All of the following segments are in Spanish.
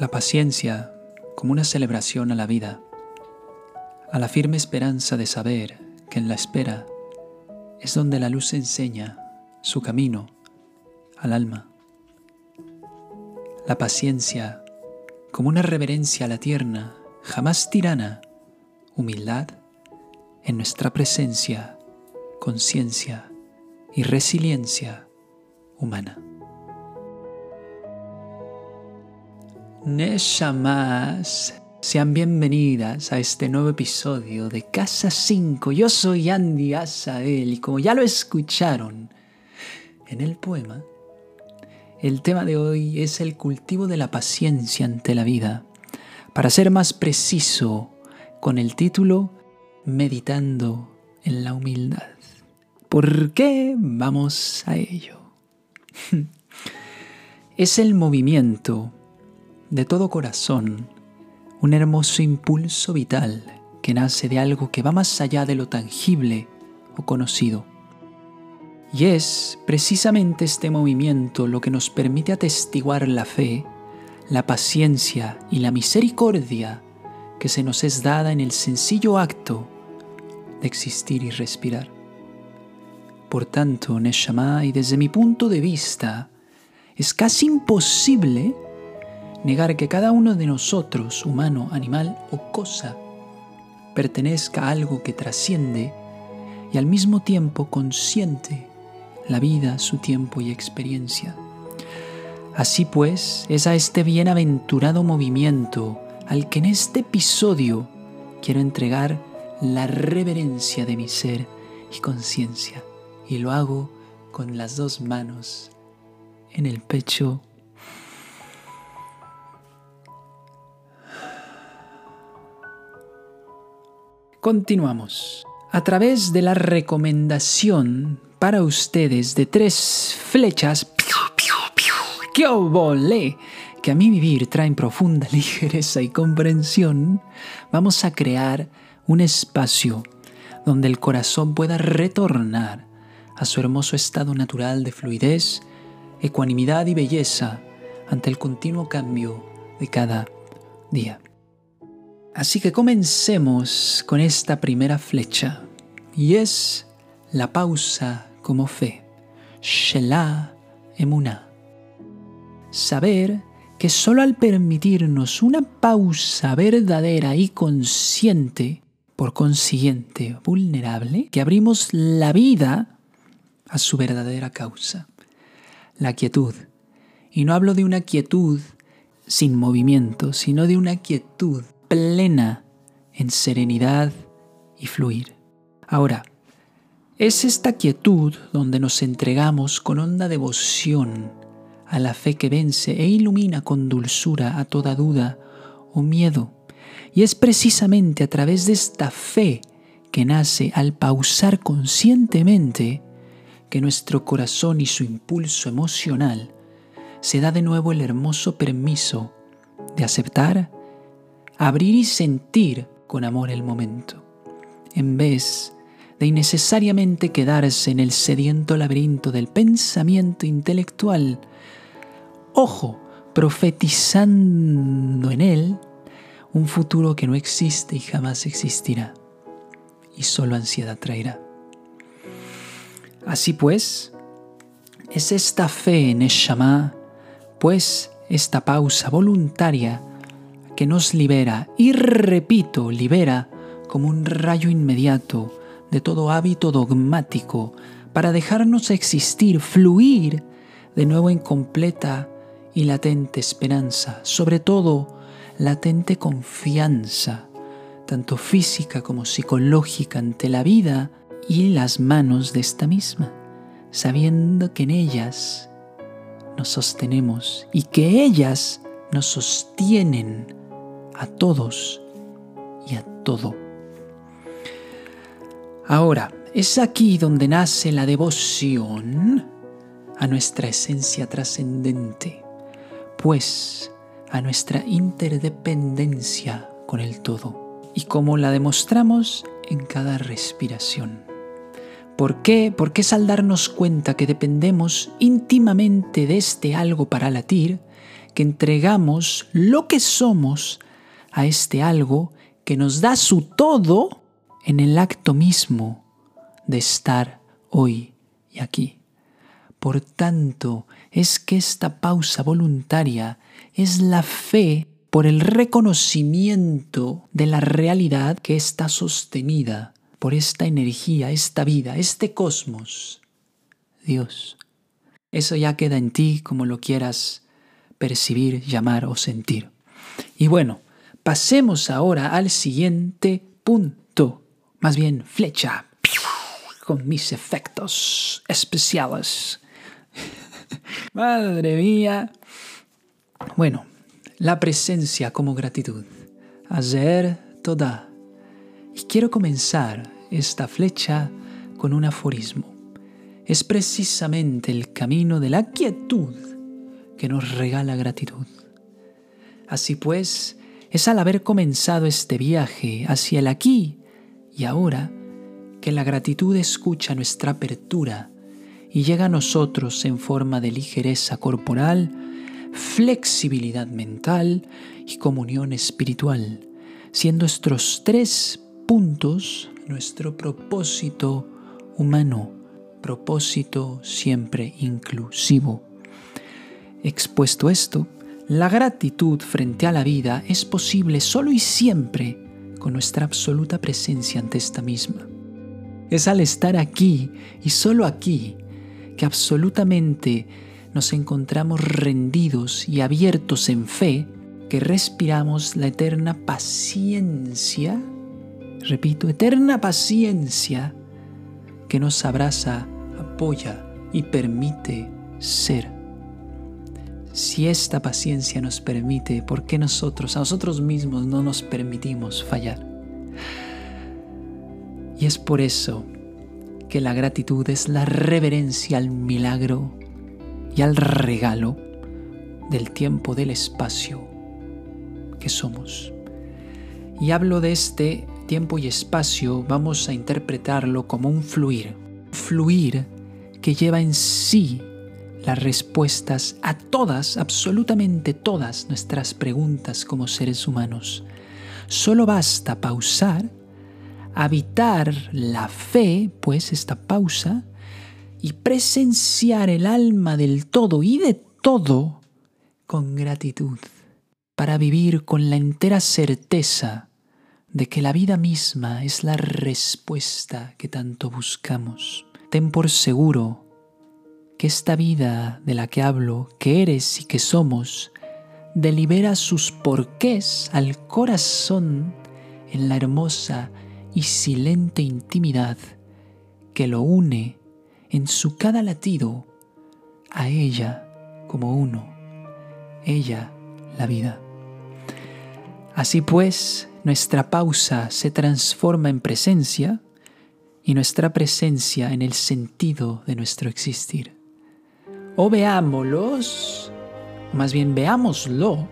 La paciencia como una celebración a la vida, a la firme esperanza de saber que en la espera es donde la luz enseña su camino al alma. La paciencia como una reverencia a la tierna, jamás tirana, humildad en nuestra presencia, conciencia y resiliencia humana. Neshamas, sean bienvenidas a este nuevo episodio de Casa 5. Yo soy Andy Asael y como ya lo escucharon en el poema, el tema de hoy es el cultivo de la paciencia ante la vida. Para ser más preciso, con el título Meditando en la humildad. ¿Por qué? Vamos a ello. es el movimiento de todo corazón, un hermoso impulso vital que nace de algo que va más allá de lo tangible o conocido. Y es precisamente este movimiento lo que nos permite atestiguar la fe, la paciencia y la misericordia que se nos es dada en el sencillo acto de existir y respirar. Por tanto, Neshama, y desde mi punto de vista, es casi imposible negar que cada uno de nosotros, humano, animal o cosa, pertenezca a algo que trasciende y al mismo tiempo consciente la vida, su tiempo y experiencia. Así pues, es a este bienaventurado movimiento al que en este episodio quiero entregar la reverencia de mi ser y conciencia, y lo hago con las dos manos en el pecho Continuamos. A través de la recomendación para ustedes de tres flechas que volé, que a mi vivir traen profunda ligereza y comprensión, vamos a crear un espacio donde el corazón pueda retornar a su hermoso estado natural de fluidez, ecuanimidad y belleza ante el continuo cambio de cada día. Así que comencemos con esta primera flecha, y es la pausa como fe, Shelah Emuná. Saber que solo al permitirnos una pausa verdadera y consciente, por consiguiente vulnerable, que abrimos la vida a su verdadera causa, la quietud. Y no hablo de una quietud sin movimiento, sino de una quietud plena en serenidad y fluir. Ahora, es esta quietud donde nos entregamos con honda devoción a la fe que vence e ilumina con dulzura a toda duda o miedo. Y es precisamente a través de esta fe que nace al pausar conscientemente que nuestro corazón y su impulso emocional se da de nuevo el hermoso permiso de aceptar abrir y sentir con amor el momento, en vez de innecesariamente quedarse en el sediento laberinto del pensamiento intelectual, ojo, profetizando en él un futuro que no existe y jamás existirá, y solo ansiedad traerá. Así pues, es esta fe en Eshama, pues esta pausa voluntaria, que nos libera y repito, libera como un rayo inmediato de todo hábito dogmático para dejarnos existir, fluir de nuevo en completa y latente esperanza, sobre todo latente confianza, tanto física como psicológica ante la vida y las manos de esta misma, sabiendo que en ellas nos sostenemos y que ellas nos sostienen a todos y a todo. Ahora, es aquí donde nace la devoción a nuestra esencia trascendente, pues a nuestra interdependencia con el todo, y como la demostramos en cada respiración. ¿Por qué? Porque es al darnos cuenta que dependemos íntimamente de este algo para latir, que entregamos lo que somos a este algo que nos da su todo en el acto mismo de estar hoy y aquí. Por tanto, es que esta pausa voluntaria es la fe por el reconocimiento de la realidad que está sostenida por esta energía, esta vida, este cosmos. Dios. Eso ya queda en ti como lo quieras percibir, llamar o sentir. Y bueno, pasemos ahora al siguiente punto, más bien flecha, con mis efectos especiales. Madre mía. Bueno, la presencia como gratitud. Hacer toda. Y quiero comenzar esta flecha con un aforismo. Es precisamente el camino de la quietud que nos regala gratitud. Así pues, es al haber comenzado este viaje hacia el aquí y ahora que la gratitud escucha nuestra apertura y llega a nosotros en forma de ligereza corporal, flexibilidad mental y comunión espiritual, siendo estos tres puntos nuestro propósito humano, propósito siempre inclusivo. Expuesto esto, la gratitud frente a la vida es posible solo y siempre con nuestra absoluta presencia ante esta misma. Es al estar aquí y solo aquí que absolutamente nos encontramos rendidos y abiertos en fe, que respiramos la eterna paciencia, repito, eterna paciencia que nos abraza, apoya y permite ser. Si esta paciencia nos permite, ¿por qué nosotros, a nosotros mismos, no nos permitimos fallar? Y es por eso que la gratitud es la reverencia al milagro y al regalo del tiempo, del espacio que somos. Y hablo de este tiempo y espacio, vamos a interpretarlo como un fluir. Fluir que lleva en sí las respuestas a todas, absolutamente todas nuestras preguntas como seres humanos. Solo basta pausar habitar la fe, pues esta pausa, y presenciar el alma del todo y de todo con gratitud, para vivir con la entera certeza de que la vida misma es la respuesta que tanto buscamos. Ten por seguro que esta vida de la que hablo, que eres y que somos, delibera sus porqués al corazón en la hermosa y silente intimidad que lo une en su cada latido a ella como uno, ella la vida. Así pues, nuestra pausa se transforma en presencia y nuestra presencia en el sentido de nuestro existir. O veámoslos, o más bien veámoslo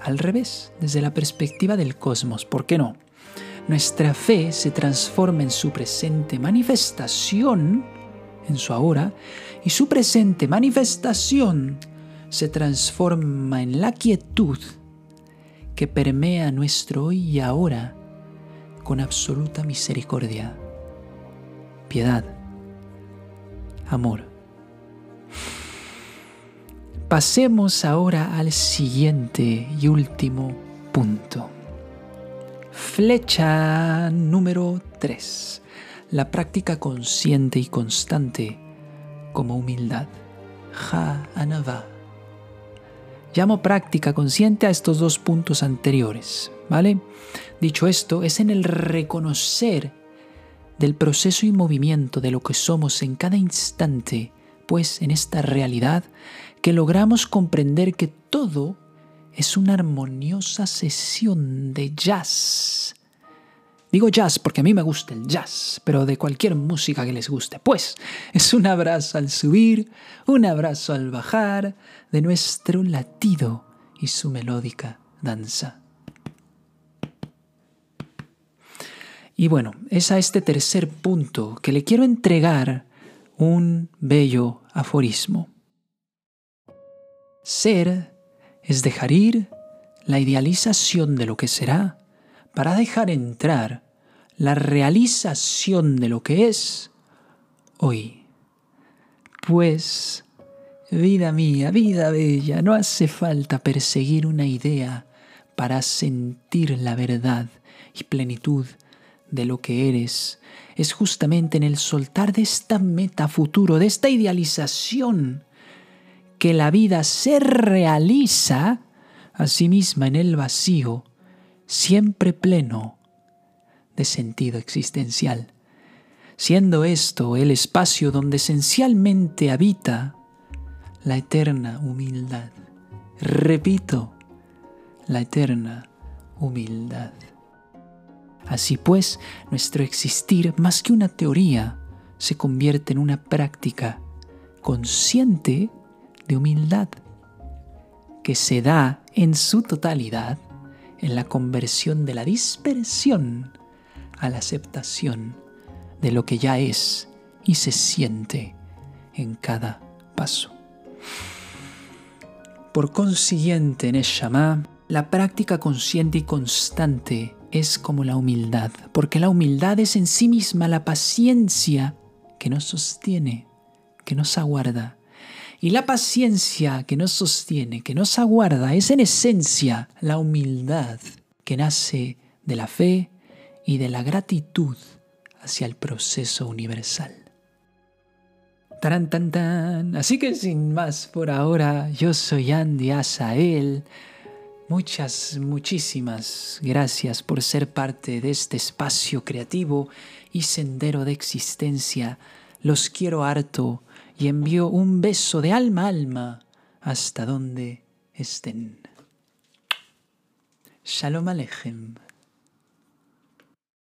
al revés, desde la perspectiva del cosmos, ¿por qué no? nuestra fe se transforma en su presente manifestación, en su ahora, y su presente manifestación se transforma en la quietud que permea nuestro hoy y ahora con absoluta misericordia, piedad, amor. Pasemos ahora al siguiente y último punto. Flecha número 3. La práctica consciente y constante como humildad. Ja anava. Llamo práctica consciente a estos dos puntos anteriores, ¿vale? Dicho esto, es en el reconocer del proceso y movimiento de lo que somos en cada instante, pues en esta realidad, que logramos comprender que todo es una armoniosa sesión de jazz. Digo jazz porque a mí me gusta el jazz, pero de cualquier música que les guste. Pues es un abrazo al subir, un abrazo al bajar de nuestro latido y su melódica danza. Y bueno, es a este tercer punto que le quiero entregar un bello aforismo. Ser es dejar ir la idealización de lo que será para dejar entrar la realización de lo que es hoy. Pues, vida mía, vida bella, no hace falta perseguir una idea para sentir la verdad y plenitud de lo que eres. Es justamente en el soltar de esta meta futuro, de esta idealización, que la vida se realiza a sí misma en el vacío, siempre pleno de sentido existencial, siendo esto el espacio donde esencialmente habita la eterna humildad. Repito, la eterna humildad. Así pues, nuestro existir, más que una teoría, se convierte en una práctica consciente de humildad, que se da en su totalidad en la conversión de la dispersión a la aceptación de lo que ya es y se siente en cada paso. Por consiguiente, en Eshamá, la práctica consciente y constante es como la humildad, porque la humildad es en sí misma la paciencia que nos sostiene, que nos aguarda. Y la paciencia que nos sostiene, que nos aguarda, es en esencia la humildad que nace de la fe y de la gratitud hacia el proceso universal. Taran, tan, tan. Así que sin más por ahora, yo soy Andy Asael. Muchas, muchísimas gracias por ser parte de este espacio creativo y sendero de existencia. Los quiero harto y envío un beso de alma a alma hasta donde estén. Shalom Aleichem.